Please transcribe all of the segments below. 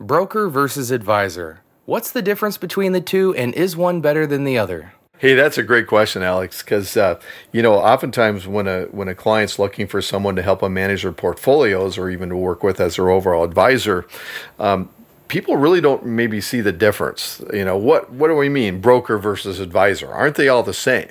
Broker versus advisor. What's the difference between the two, and is one better than the other? Hey, that's a great question, Alex. Because uh, you know, oftentimes when a when a client's looking for someone to help them manage their portfolios, or even to work with as their overall advisor, um, people really don't maybe see the difference. You know, what what do we mean, broker versus advisor? Aren't they all the same?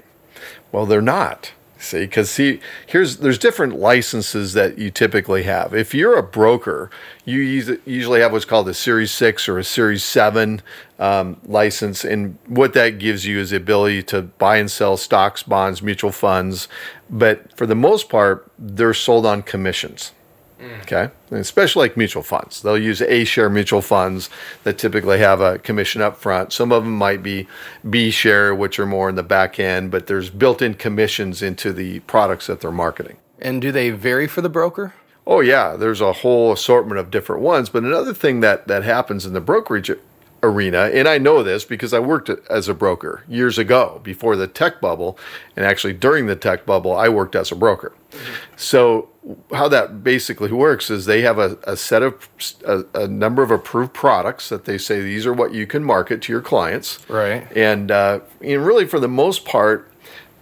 Well, they're not. See, because see, here's there's different licenses that you typically have. If you're a broker, you usually have what's called a Series Six or a Series Seven um, license, and what that gives you is the ability to buy and sell stocks, bonds, mutual funds. But for the most part, they're sold on commissions. Mm. Okay. And especially like mutual funds. They'll use A share mutual funds that typically have a commission up front. Some of them might be B share, which are more in the back end, but there's built in commissions into the products that they're marketing. And do they vary for the broker? Oh, yeah. There's a whole assortment of different ones. But another thing that, that happens in the brokerage arena, and I know this because I worked as a broker years ago before the tech bubble, and actually during the tech bubble, I worked as a broker. Mm-hmm. So how that basically works is they have a, a set of a, a, number of approved products that they say these are what you can market to your clients, right? And uh, and really for the most part,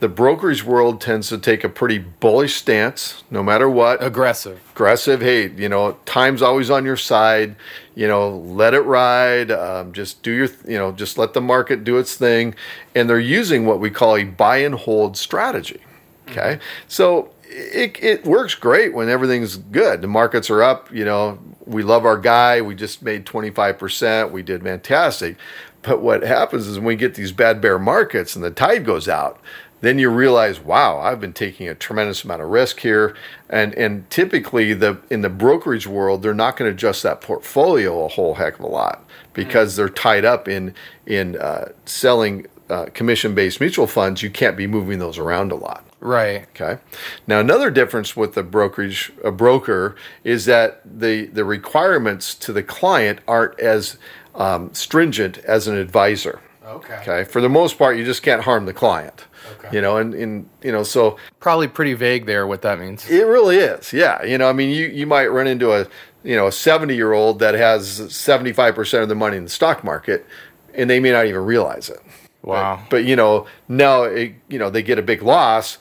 the brokerage world tends to take a pretty bullish stance, no matter what. Aggressive. Aggressive. Hey, you know, time's always on your side. You know, let it ride. Um, just do your, you know, just let the market do its thing. And they're using what we call a buy and hold strategy. Okay. Mm-hmm. So it, it works great when everything's good. The markets are up. You know, we love our guy. We just made 25%. We did fantastic. But what happens is when we get these bad bear markets and the tide goes out, then you realize, wow, I've been taking a tremendous amount of risk here. And and typically the in the brokerage world, they're not going to adjust that portfolio a whole heck of a lot because they're tied up in in uh, selling uh, commission based mutual funds. You can't be moving those around a lot. Right. Okay. Now another difference with the brokerage a broker is that the the requirements to the client aren't as um, stringent as an advisor. Okay. Okay. For the most part, you just can't harm the client. Okay. You know, and, and you know, so probably pretty vague there what that means. It really is. Yeah. You know, I mean, you you might run into a you know a seventy year old that has seventy five percent of the money in the stock market, and they may not even realize it. Wow. Right? But you know, now it, you know they get a big loss.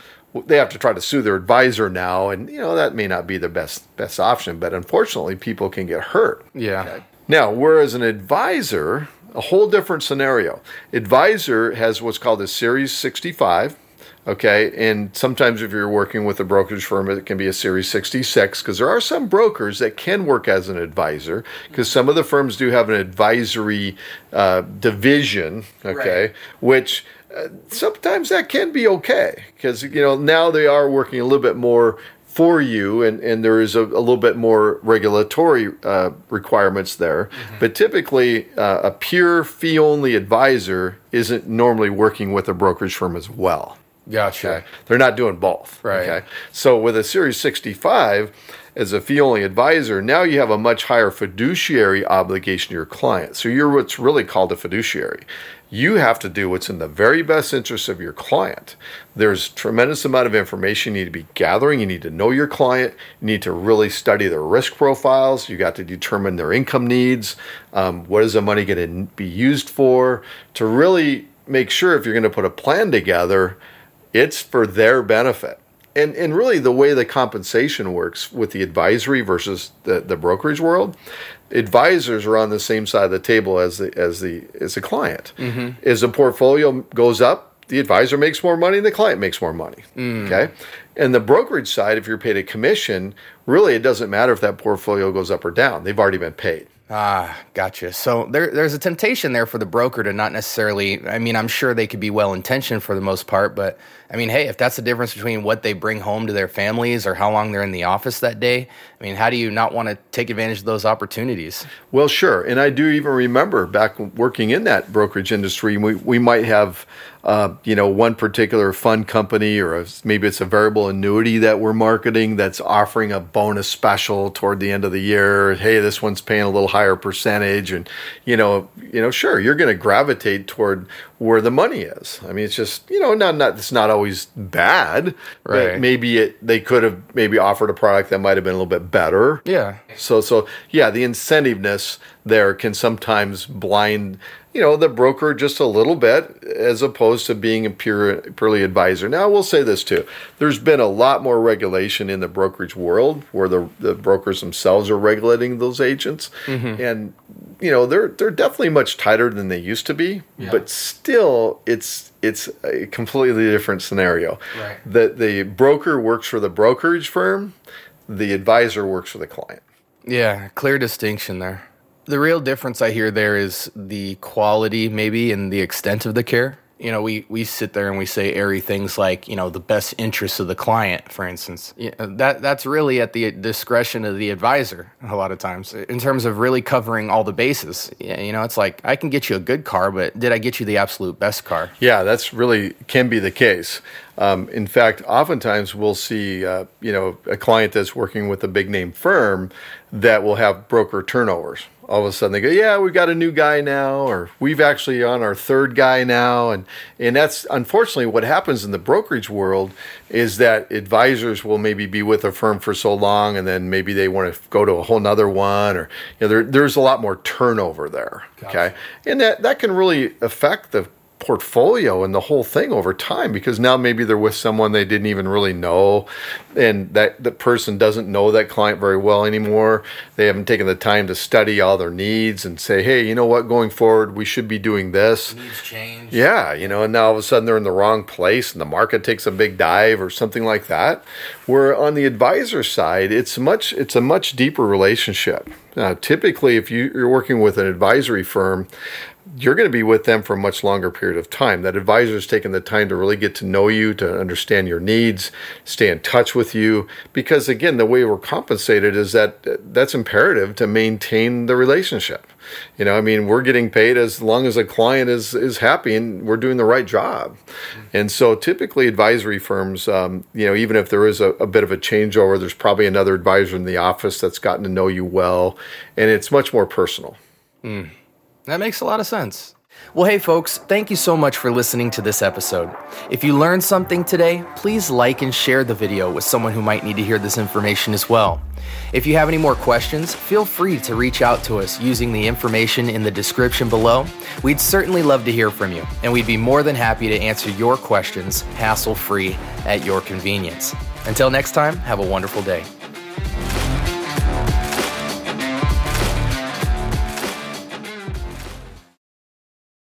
They have to try to sue their advisor now, and you know that may not be the best best option. But unfortunately, people can get hurt. Yeah. Okay? Now, whereas an advisor, a whole different scenario. Advisor has what's called a Series 65. Okay, and sometimes if you're working with a brokerage firm, it can be a Series 66 because there are some brokers that can work as an advisor because some of the firms do have an advisory uh, division. Okay, right. which uh, sometimes that can be okay because you know now they are working a little bit more for you, and, and there is a, a little bit more regulatory uh, requirements there. Mm-hmm. But typically, uh, a pure fee only advisor isn't normally working with a brokerage firm as well. Gotcha. Okay? They're not doing both. Right. Okay. So with a Series 65, as a fee only advisor, now you have a much higher fiduciary obligation to your client. So you're what's really called a fiduciary. You have to do what's in the very best interest of your client. There's tremendous amount of information you need to be gathering. You need to know your client. You need to really study their risk profiles. You got to determine their income needs. Um, what is the money going to be used for? To really make sure if you're going to put a plan together, it's for their benefit. And and really the way the compensation works with the advisory versus the, the brokerage world advisors are on the same side of the table as the as the as the client. Mm-hmm. as the portfolio goes up the advisor makes more money and the client makes more money. Mm. okay? And the brokerage side if you're paid a commission really it doesn't matter if that portfolio goes up or down. They've already been paid Ah, gotcha. So there, there's a temptation there for the broker to not necessarily. I mean, I'm sure they could be well intentioned for the most part, but I mean, hey, if that's the difference between what they bring home to their families or how long they're in the office that day, I mean, how do you not want to take advantage of those opportunities? Well, sure. And I do even remember back working in that brokerage industry, we, we might have uh, you know, one particular fund company or a, maybe it's a variable annuity that we're marketing that's offering a bonus special toward the end of the year. Hey, this one's paying a little higher percentage, and you know, you know, sure, you're going to gravitate toward where the money is. I mean, it's just you know, not not it's not always bad, Right. but maybe it they could have maybe offered a product that might have been a little bit better. Yeah. So so yeah, the incentiveness there can sometimes blind you know the broker just a little bit as opposed to being a pure purely advisor. Now we'll say this too. There's been a lot more regulation in the brokerage world where the the brokers themselves are regulating those agents. Mm-hmm. And you know, they're they're definitely much tighter than they used to be, but still it's it's a completely different scenario. Right. The the broker works for the brokerage firm, the advisor works for the client. Yeah, clear distinction there. The real difference I hear there is the quality, maybe, and the extent of the care. You know, we, we sit there and we say airy things like, you know, the best interests of the client, for instance. That that's really at the discretion of the advisor a lot of times in terms of really covering all the bases. You know, it's like I can get you a good car, but did I get you the absolute best car? Yeah, that's really can be the case. Um, in fact, oftentimes we'll see, uh, you know, a client that's working with a big name firm that will have broker turnovers. All of a sudden they go, yeah, we've got a new guy now, or we've actually on our third guy now, and and that's unfortunately what happens in the brokerage world is that advisors will maybe be with a firm for so long, and then maybe they want to go to a whole nother one, or you know, there, there's a lot more turnover there. Okay, and that that can really affect the portfolio and the whole thing over time because now maybe they're with someone they didn't even really know and that the person doesn't know that client very well anymore they haven't taken the time to study all their needs and say hey you know what going forward we should be doing this Needs change. yeah, you know, and now all of a sudden they're in the wrong place and the market takes a big dive or something like that. Where on the advisor side, it's much it's a much deeper relationship. Uh, typically, if you, you're working with an advisory firm, you're going to be with them for a much longer period of time. That advisor is taking the time to really get to know you, to understand your needs, stay in touch with you. Because again, the way we're compensated is that uh, that's imperative to maintain the relationship. You know, I mean, we're getting paid as long as a client is is happy and we're doing the right job. And so, typically, advisory firms, um, you know, even if there is a, a bit of a changeover, there's probably another advisor in the office that's gotten to know you well, and it's much more personal. That makes a lot of sense. Well, hey, folks, thank you so much for listening to this episode. If you learned something today, please like and share the video with someone who might need to hear this information as well. If you have any more questions, feel free to reach out to us using the information in the description below. We'd certainly love to hear from you, and we'd be more than happy to answer your questions hassle free at your convenience. Until next time, have a wonderful day.